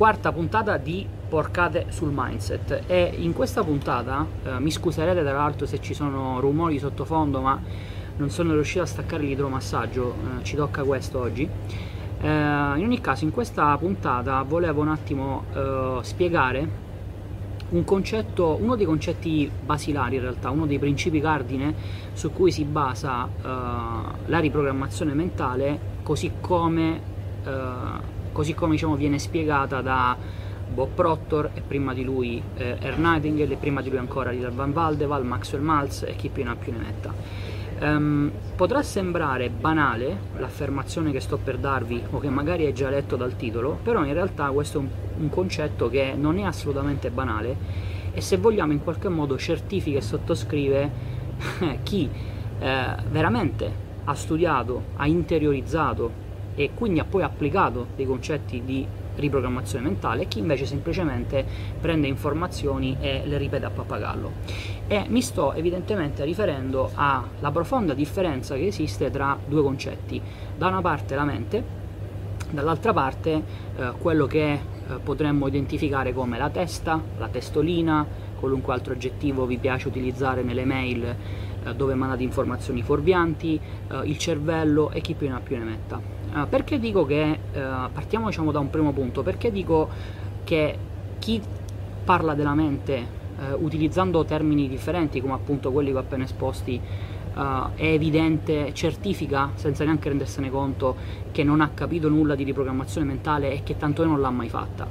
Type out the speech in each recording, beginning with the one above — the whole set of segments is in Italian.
quarta puntata di Porcate sul Mindset e in questa puntata, eh, mi scuserete tra l'altro se ci sono rumori sottofondo ma non sono riuscito a staccare l'idromassaggio, eh, ci tocca questo oggi. Eh, in ogni caso in questa puntata volevo un attimo eh, spiegare un concetto, uno dei concetti basilari in realtà, uno dei principi cardine su cui si basa eh, la riprogrammazione mentale così come eh, così come diciamo, viene spiegata da Bob Proctor e prima di lui eh, Air Nightingale e prima di lui ancora Lila Van Valdeval, Maxwell Maltz e chi più ne ha più ne metta. Um, potrà sembrare banale l'affermazione che sto per darvi o che magari hai già letto dal titolo, però in realtà questo è un, un concetto che non è assolutamente banale e se vogliamo in qualche modo certifica e sottoscrive chi eh, veramente ha studiato, ha interiorizzato e quindi ha poi applicato dei concetti di riprogrammazione mentale e chi invece semplicemente prende informazioni e le ripete a pappagallo. E mi sto evidentemente riferendo alla profonda differenza che esiste tra due concetti. Da una parte la mente, dall'altra parte eh, quello che eh, potremmo identificare come la testa, la testolina, qualunque altro aggettivo vi piace utilizzare nelle mail dove mandate informazioni fuorvianti, eh, il cervello e chi più ne ha più ne metta. Eh, perché dico che, partiamo diciamo da un primo punto, perché dico che chi parla della mente utilizzando termini differenti come appunto quelli che ho appena esposti Uh, è evidente, certifica senza neanche rendersene conto che non ha capito nulla di riprogrammazione mentale e che tanto non l'ha mai fatta.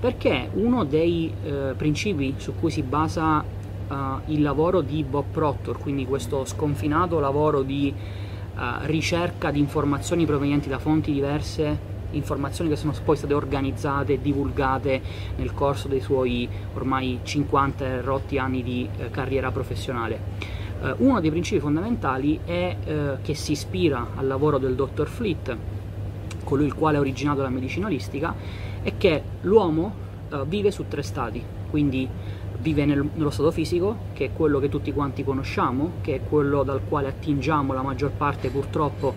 Perché uno dei uh, principi su cui si basa uh, il lavoro di Bob Proctor, quindi questo sconfinato lavoro di uh, ricerca di informazioni provenienti da fonti diverse, informazioni che sono poi state organizzate e divulgate nel corso dei suoi ormai 50 rotti anni di uh, carriera professionale. uno dei principi fondamentali è che si ispira al lavoro del dottor Fleet, colui il quale ha originato la medicina olistica, è che l'uomo vive su tre stati, quindi vive nel, nello stato fisico, che è quello che tutti quanti conosciamo, che è quello dal quale attingiamo la maggior parte purtroppo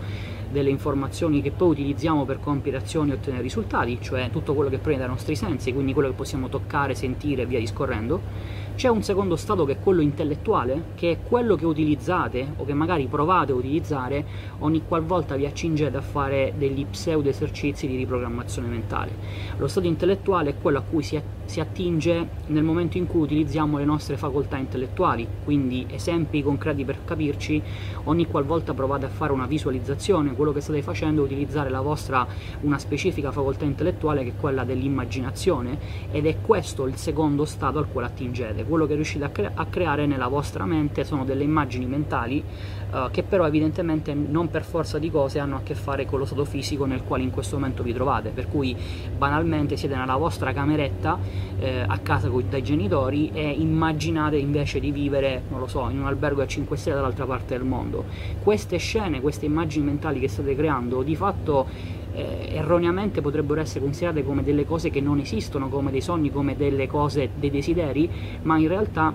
delle informazioni che poi utilizziamo per compiere azioni e ottenere risultati, cioè tutto quello che prende dai nostri sensi, quindi quello che possiamo toccare, sentire e via discorrendo. C'è un secondo stato che è quello intellettuale, che è quello che utilizzate o che magari provate a utilizzare ogni qualvolta vi accingete a fare degli pseudo esercizi di riprogrammazione mentale. Lo stato intellettuale è quello a cui si, si attinge nel momento in cui utilizziamo le nostre facoltà intellettuali, quindi esempi concreti per capirci, ogni qualvolta provate a fare una visualizzazione, quello che state facendo è utilizzare la vostra una specifica facoltà intellettuale che è quella dell'immaginazione ed è questo il secondo stato al quale attingete. Quello che riuscite a, cre- a creare nella vostra mente sono delle immagini mentali uh, che però evidentemente non per forza di cose hanno a che fare con lo stato fisico nel quale in questo momento vi trovate, per cui banalmente siete nella vostra cameretta eh, a casa dai genitori e immaginate invece di vivere, non lo so, in un albergo a 5 stelle dall'altra parte del mondo. Queste scene, queste immagini mentali che state creando di fatto eh, erroneamente potrebbero essere considerate come delle cose che non esistono, come dei sogni, come delle cose, dei desideri, ma in realtà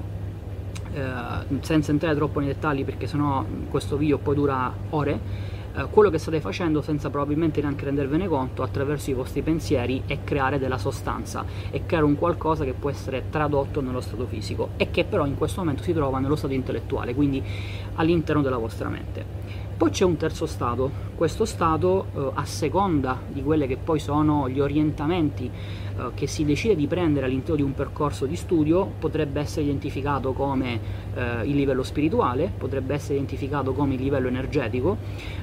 eh, senza entrare troppo nei dettagli perché sennò questo video poi dura ore, eh, quello che state facendo senza probabilmente neanche rendervene conto attraverso i vostri pensieri è creare della sostanza e creare un qualcosa che può essere tradotto nello stato fisico e che però in questo momento si trova nello stato intellettuale, quindi all'interno della vostra mente. Poi c'è un terzo stato, questo stato eh, a seconda di quelli che poi sono gli orientamenti eh, che si decide di prendere all'interno di un percorso di studio potrebbe essere identificato come eh, il livello spirituale, potrebbe essere identificato come il livello energetico,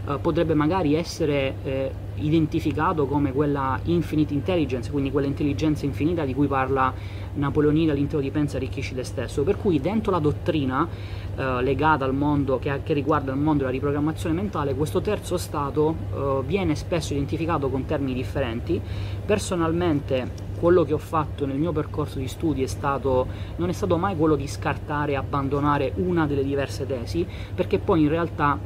eh, potrebbe magari essere eh, identificato come quella infinite intelligence, quindi quella intelligenza infinita di cui parla Napoleonida all'interno di Pensa arricchisci te stesso, per cui dentro la dottrina eh, legata al mondo, che, che, riguarda il mondo della riprogrammazione mentale, questo terzo stato eh, viene spesso identificato con termini differenti. Personalmente quello che ho fatto nel mio percorso di studi è stato, non è stato mai quello di scartare e abbandonare una delle diverse tesi, perché poi in realtà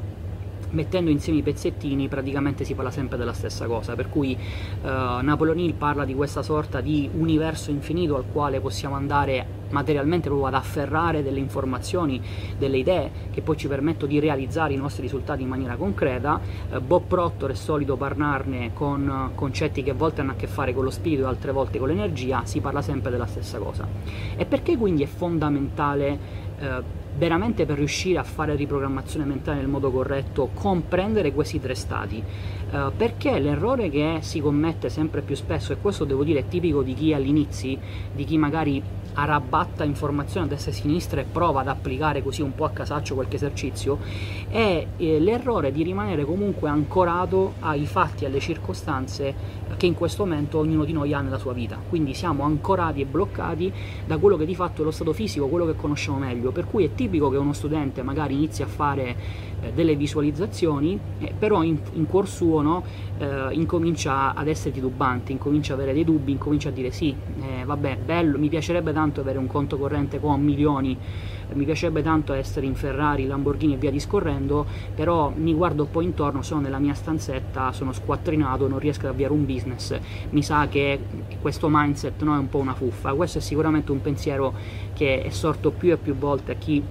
mettendo insieme i pezzettini praticamente si parla sempre della stessa cosa, per cui uh, Napoleon Hill parla di questa sorta di universo infinito al quale possiamo andare materialmente proprio ad afferrare delle informazioni, delle idee che poi ci permettono di realizzare i nostri risultati in maniera concreta. Eh, Bob Proctor è solito parlarne con concetti che a volte hanno a che fare con lo spirito e altre volte con l'energia, si parla sempre della stessa cosa. E perché quindi è fondamentale eh, veramente per riuscire a fare riprogrammazione mentale nel modo corretto, comprendere questi tre stati. Uh, perché l'errore che si commette sempre più spesso, e questo devo dire è tipico di chi all'inizio, di chi magari arrabatta informazioni a destra e a sinistra e prova ad applicare così un po' a casaccio qualche esercizio, è eh, l'errore di rimanere comunque ancorato ai fatti alle circostanze che in questo momento ognuno di noi ha nella sua vita. Quindi siamo ancorati e bloccati da quello che di fatto è lo stato fisico, quello che conosciamo meglio. Per cui è tipico che uno studente magari inizi a fare eh, delle visualizzazioni, eh, però in, in cuor suo no, eh, incomincia ad essere titubante, incomincia ad avere dei dubbi, incomincia a dire sì, eh, vabbè, bello, mi piacerebbe tanto avere un conto corrente con milioni, mi piacerebbe tanto essere in Ferrari, Lamborghini e via discorrendo, però mi guardo poi intorno, sono nella mia stanzetta, sono squattrinato, non riesco ad avviare un business, mi sa che questo mindset no, è un po' una fuffa, questo è sicuramente un pensiero che è sorto più e più volte a chi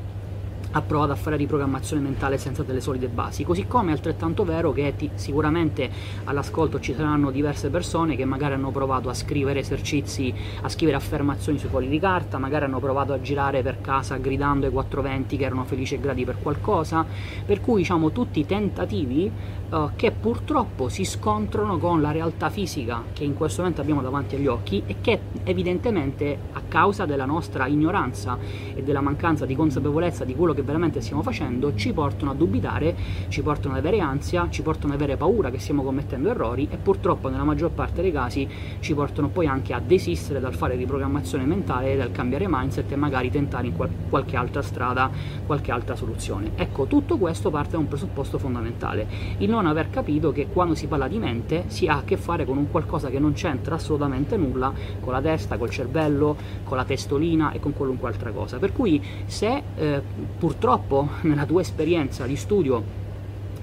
ha provato a fare riprogrammazione mentale senza delle solide basi, così come è altrettanto vero che ti, sicuramente all'ascolto ci saranno diverse persone che magari hanno provato a scrivere esercizi, a scrivere affermazioni sui fogli di carta, magari hanno provato a girare per casa gridando ai 420 che erano felici e grati per qualcosa, per cui diciamo tutti i tentativi uh, che purtroppo si scontrano con la realtà fisica che in questo momento abbiamo davanti agli occhi e che evidentemente a causa della nostra ignoranza e della mancanza di consapevolezza di quello che veramente stiamo facendo ci portano a dubitare, ci portano ad avere ansia, ci portano ad avere paura che stiamo commettendo errori e purtroppo nella maggior parte dei casi ci portano poi anche a desistere dal fare riprogrammazione mentale, dal cambiare mindset e magari tentare in qual- qualche altra strada, qualche altra soluzione. Ecco, tutto questo parte da un presupposto fondamentale, il non aver capito che quando si parla di mente si ha a che fare con un qualcosa che non c'entra assolutamente nulla con la testa, col cervello, con la testolina e con qualunque altra cosa. Per cui se eh, purtroppo nella tua esperienza di studio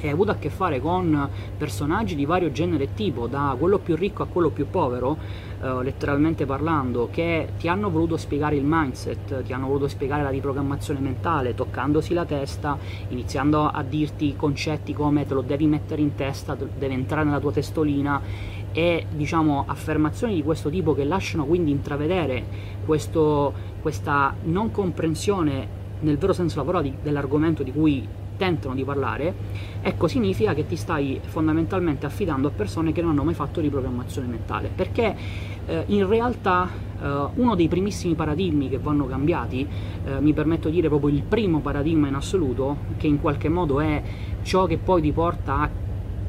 hai avuto a che fare con personaggi di vario genere e tipo, da quello più ricco a quello più povero, eh, letteralmente parlando, che ti hanno voluto spiegare il mindset, ti hanno voluto spiegare la riprogrammazione mentale, toccandosi la testa, iniziando a dirti concetti come te lo devi mettere in testa, deve entrare nella tua testolina e diciamo affermazioni di questo tipo che lasciano quindi intravedere questo, questa non comprensione nel vero senso della parola dell'argomento di cui tentano di parlare, ecco significa che ti stai fondamentalmente affidando a persone che non hanno mai fatto riprogrammazione mentale, perché eh, in realtà eh, uno dei primissimi paradigmi che vanno cambiati, eh, mi permetto di dire proprio il primo paradigma in assoluto, che in qualche modo è ciò che poi ti porta a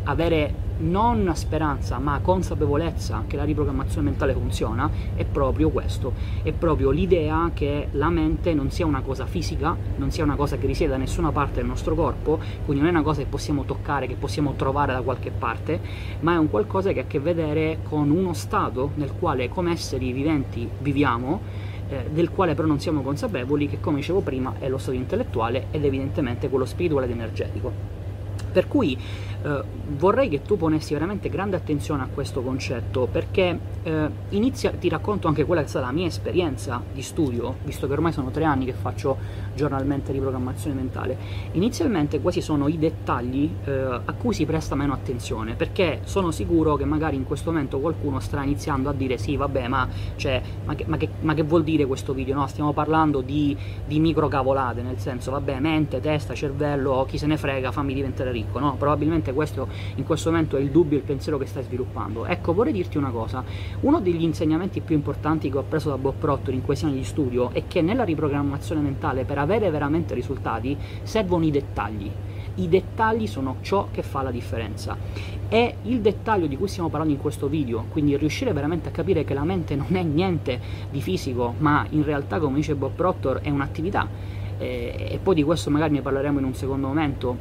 avere non speranza ma consapevolezza che la riprogrammazione mentale funziona è proprio questo, è proprio l'idea che la mente non sia una cosa fisica, non sia una cosa che risiede da nessuna parte del nostro corpo, quindi non è una cosa che possiamo toccare, che possiamo trovare da qualche parte, ma è un qualcosa che ha a che vedere con uno stato nel quale come esseri viventi viviamo, eh, del quale però non siamo consapevoli, che come dicevo prima è lo stato intellettuale ed evidentemente quello spirituale ed energetico. Per cui eh, vorrei che tu ponessi veramente grande attenzione a questo concetto perché eh, inizia, ti racconto anche quella che è stata la mia esperienza di studio, visto che ormai sono tre anni che faccio giornalmente riprogrammazione mentale. Inizialmente questi sono i dettagli eh, a cui si presta meno attenzione perché sono sicuro che magari in questo momento qualcuno sta iniziando a dire sì vabbè ma, cioè, ma, che, ma, che, ma che, vuol dire questo video? No, stiamo parlando di, di microcavolate, nel senso vabbè mente, testa, cervello, chi se ne frega, fammi diventare ricco, no? Probabilmente questo in questo momento è il dubbio, il pensiero che stai sviluppando. Ecco, vorrei dirti una cosa, uno degli insegnamenti più importanti che ho preso da Bob Proctor in questi anni di studio è che nella riprogrammazione mentale per avere veramente risultati servono i dettagli. I dettagli sono ciò che fa la differenza. E il dettaglio di cui stiamo parlando in questo video, quindi riuscire veramente a capire che la mente non è niente di fisico, ma in realtà, come dice Bob Proctor, è un'attività. Eh, e poi di questo magari ne parleremo in un secondo momento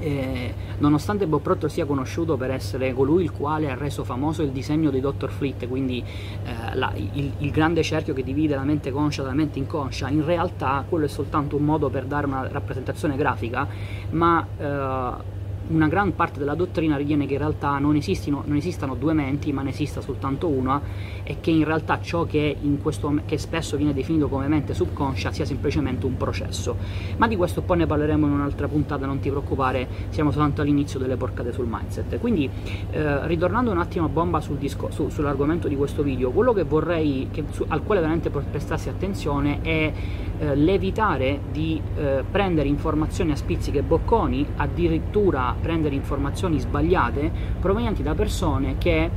eh, nonostante Bob Proctor sia conosciuto per essere colui il quale ha reso famoso il disegno di Dr. Fleet, quindi eh, la, il, il, grande cerchio che divide la mente conscia dalla mente inconscia, in realtà quello è soltanto un modo per dare una rappresentazione grafica, ma eh, una gran parte della dottrina ritiene che in realtà non, non esistano due menti, ma ne esista soltanto una e che in realtà ciò che, questo, che, spesso viene definito come mente subconscia sia semplicemente un processo. Ma di questo poi ne parleremo in un'altra puntata, non ti preoccupare, siamo soltanto all'inizio delle porcate sul mindset. Quindi, eh, ritornando un attimo a bomba sul disco, su, sull'argomento di questo video, quello che vorrei, che, su, al quale veramente prestassi attenzione è eh, l'evitare di eh, prendere informazioni a spizziche e bocconi, addirittura prendere informazioni sbagliate provenienti da persone che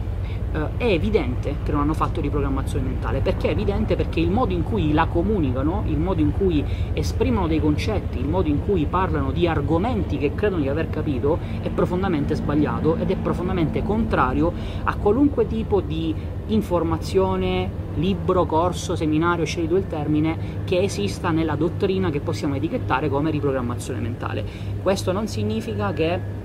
eh, è evidente che non hanno fatto riprogrammazione mentale. Perché è evidente? Perché il modo in cui la comunicano, il modo in cui esprimono dei concetti, il modo in cui parlano di argomenti che credono di aver capito è profondamente sbagliato ed è profondamente contrario a qualunque tipo di informazione, libro, corso, seminario, scegli tu il termine, che esista nella dottrina che possiamo etichettare come riprogrammazione mentale. Questo non significa che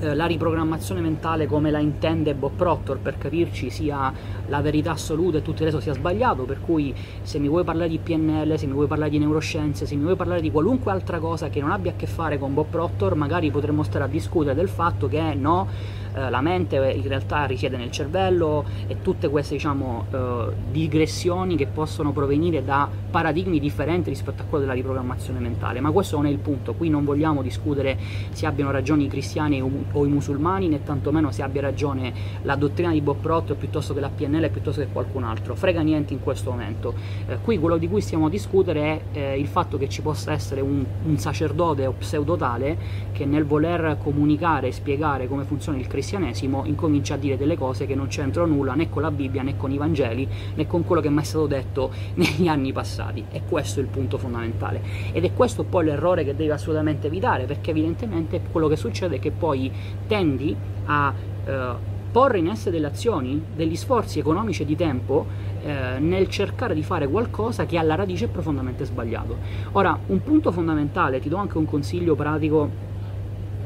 eh, la riprogrammazione mentale come la intende Bob Proctor, per capirci, sia la verità assoluta e tutto il resto sia sbagliato, per cui se mi vuoi parlare di PNL, se mi vuoi parlare di neuroscienze, se mi vuoi parlare di qualunque altra cosa che non abbia a che fare con Bob Proctor, magari potremmo stare a discutere del fatto che no, eh, la mente in realtà risiede nel cervello e tutte queste diciamo, eh, digressioni che possono provenire da paradigmi differenti rispetto a quello della riprogrammazione mentale, ma questo non è il punto, qui non vogliamo discutere se abbiano ragione i cristiani o i musulmani, né tantomeno se abbia ragione la dottrina di Bob Proctor piuttosto che la PNL piuttosto che qualcun altro, frega niente in questo momento. Eh, qui quello di cui stiamo a discutere è eh, il fatto che ci possa essere un, un sacerdote o pseudotale che nel voler comunicare e spiegare come funziona il cristianesimo cristianesimo incomincia a dire delle cose che non c'entrano nulla né con la Bibbia né con i Vangeli né con quello che è mai stato detto negli anni passati e questo è il punto fondamentale ed è questo poi l'errore che devi assolutamente evitare perché evidentemente quello che succede è che poi tendi a eh, porre in essere delle azioni, degli sforzi economici e di tempo eh, nel cercare di fare qualcosa che alla radice è profondamente sbagliato. Ora, un punto fondamentale, ti do anche un consiglio pratico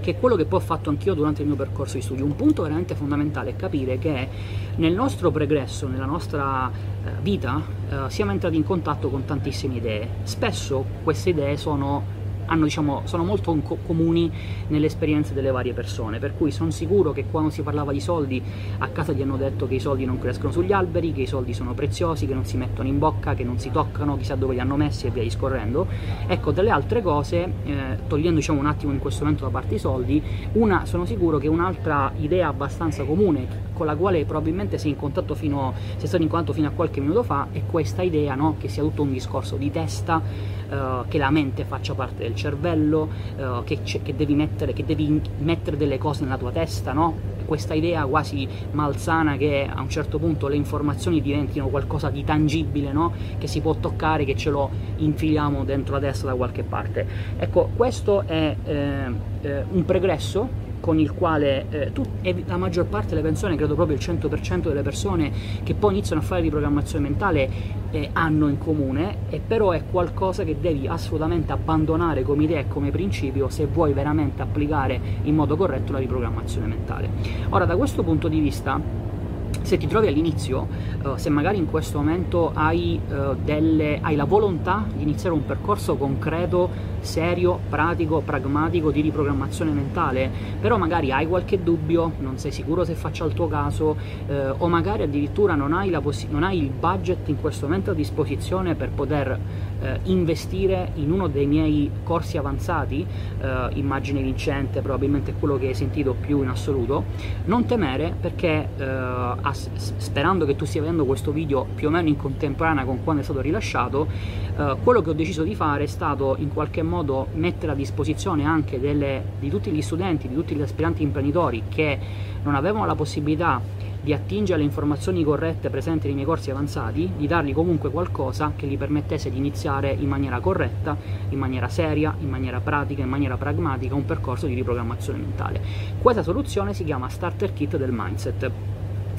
che è quello che poi ho fatto anch'io durante il mio percorso di studio. Un punto veramente fondamentale è capire che nel nostro progresso, nella nostra eh, vita, eh, siamo entrati in contatto con tantissime idee. Spesso queste idee sono hanno, diciamo, sono molto co- comuni nelle esperienze delle varie persone, per cui sono sicuro che quando si parlava di soldi a casa gli hanno detto che i soldi non crescono sugli alberi, che i soldi sono preziosi, che non si mettono in bocca, che non si toccano, chissà dove li hanno messi e via discorrendo. Ecco, delle altre cose, eh, togliendo diciamo, un attimo in questo momento da parte i soldi, una, sono sicuro che un'altra idea abbastanza comune con la quale probabilmente sei in contatto fino, sei stato in contatto fino a qualche minuto fa è questa idea no? che sia tutto un discorso di testa, eh, che la mente faccia parte del cervello, eh, che, che, devi mettere, che, devi mettere, delle cose nella tua testa, no? questa idea quasi malsana che a un certo punto le informazioni diventino qualcosa di tangibile, no? che si può toccare, che ce lo infiliamo dentro la testa da qualche parte. Ecco, questo è eh, eh un pregresso con il quale eh, tu, la maggior parte delle persone, credo proprio il 100% delle persone che poi iniziano a fare di programmazione mentale eh, hanno in comune, e però è qualcosa che devi assolutamente abbandonare come idea e come principio se vuoi veramente applicare in modo corretto la riprogrammazione mentale. Ora, da questo punto di vista, se ti trovi all'inizio, uh, se magari in questo momento hai, uh, delle, hai la volontà di iniziare un percorso concreto serio, pratico, pragmatico di riprogrammazione mentale, però magari hai qualche dubbio, non sei sicuro se faccia il tuo caso eh, o magari addirittura non hai, possi- non hai, il budget in questo momento a disposizione per poter investire in uno dei miei corsi avanzati, immagine vincente, probabilmente quello che hai sentito più in assoluto, non temere perché as- sperando che tu stia vedendo questo video più o meno in contemporanea con quando è stato rilasciato, eh, quello che ho deciso di fare è stato in qualche modo mettere a disposizione anche delle, di tutti gli studenti, di tutti gli aspiranti imprenditori che non avevano la possibilità di attingere alle informazioni corrette presenti nei miei corsi avanzati, di dargli comunque qualcosa che gli permettesse di iniziare in maniera corretta, in maniera seria, in maniera pratica, in maniera pragmatica un percorso di riprogrammazione mentale. Questa soluzione si chiama Starter Kit del Mindset.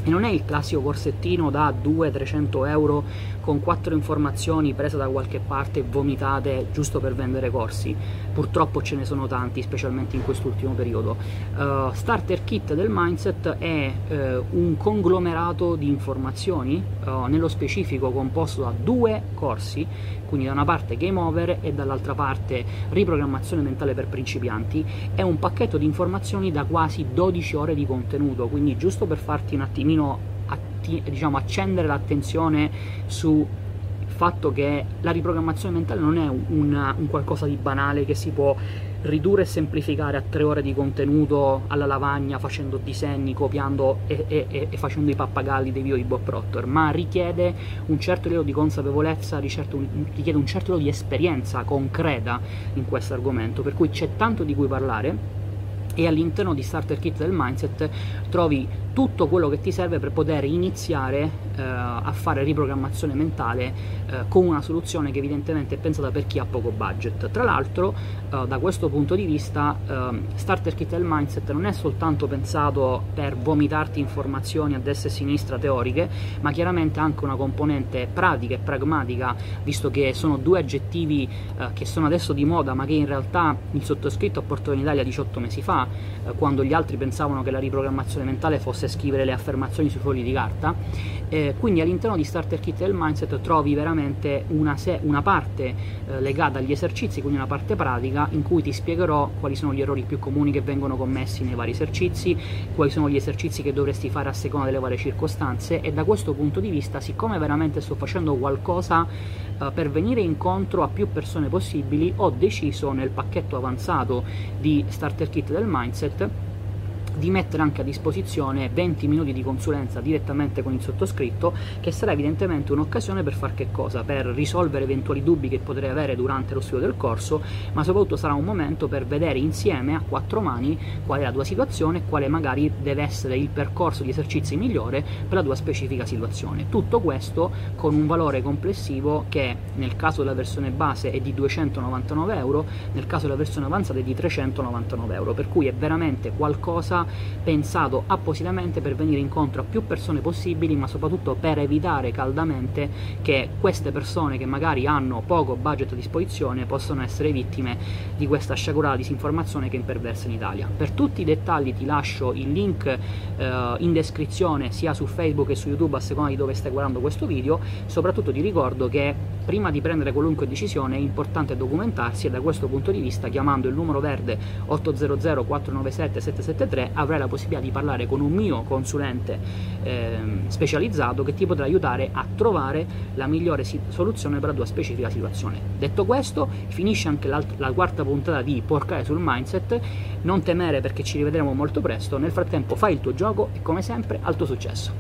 E non è il classico corsettino da 200-300 euro con quattro informazioni prese da qualche parte vomitate giusto per vendere corsi. Purtroppo ce ne sono tanti, specialmente in quest'ultimo periodo. Uh, Starter Kit del Mindset è uh, un conglomerato di informazioni, uh, nello specifico composto da due corsi, quindi da una parte Game Over e dall'altra parte Riprogrammazione mentale per principianti. È un pacchetto di informazioni da quasi 12 ore di contenuto, quindi giusto per farti un attimino atti, diciamo, accendere l'attenzione sul fatto che la riprogrammazione mentale non è un, un qualcosa di banale che si può ridurre e semplificare a tre ore di contenuto alla lavagna facendo disegni, copiando e, e, e facendo i pappagalli dei video di Bob Proctor, ma richiede un certo livello di consapevolezza, richiede un certo livello di esperienza concreta in questo argomento, per cui c'è tanto di cui parlare e all'interno di Starter Kit del Mindset trovi tutto quello che ti serve per poter iniziare eh, a fare riprogrammazione mentale eh, con una soluzione che evidentemente è pensata per chi ha poco budget. Tra l'altro, eh, da questo punto di vista, ehm, Starter Kit del Mindset non è soltanto pensato per vomitarti informazioni a destra e a sinistra teoriche, ma chiaramente anche una componente pratica e pragmatica, visto che sono due aggettivi eh, che sono adesso di moda, ma che in realtà il sottoscritto ha portato in Italia 18 mesi fa, eh, quando gli altri pensavano che la riprogrammazione mentale fosse potesse scrivere le affermazioni sui fogli di carta. Eh, quindi all'interno di Starter Kit del Mindset trovi veramente una, una parte eh, legata agli esercizi, quindi una parte pratica in cui ti spiegherò quali sono gli errori più comuni che vengono commessi nei vari esercizi, quali sono gli esercizi che dovresti fare a seconda delle varie circostanze e da questo punto di vista, siccome veramente sto facendo qualcosa eh, per venire incontro a più persone possibili, ho deciso nel pacchetto avanzato di Starter Kit del Mindset di mettere anche a disposizione 20 minuti di consulenza direttamente con il sottoscritto, che sarà evidentemente un'occasione per fare che cosa? Per risolvere eventuali dubbi che potrei avere durante lo studio del corso, ma soprattutto sarà un momento per vedere insieme a quattro mani qual è la tua situazione e quale magari deve essere il percorso di esercizi migliore per la tua specifica situazione. Tutto questo con un valore complessivo che nel caso della versione base è di 299 euro, nel caso della versione avanzata è di 399 euro, per cui è veramente qualcosa pensato appositamente per venire incontro a più persone possibili, ma soprattutto per evitare caldamente che queste persone che magari hanno poco budget a disposizione possano essere vittime di questa sciagurata disinformazione che imperversa in Italia. Per tutti i dettagli ti lascio il link eh, in descrizione sia su Facebook che su YouTube a seconda di dove stai guardando questo video, soprattutto ti ricordo che prima di prendere qualunque decisione è importante documentarsi e da questo punto di vista chiamando il numero verde 800 497 773 avrai la possibilità di parlare con un mio consulente eh, specializzato che ti potrà aiutare a trovare la migliore soluzione per la tua specifica situazione. Detto questo, finisce anche la quarta puntata di Porcare sul Mindset, non temere perché ci rivedremo molto presto, nel frattempo fai il tuo gioco e come sempre alto successo.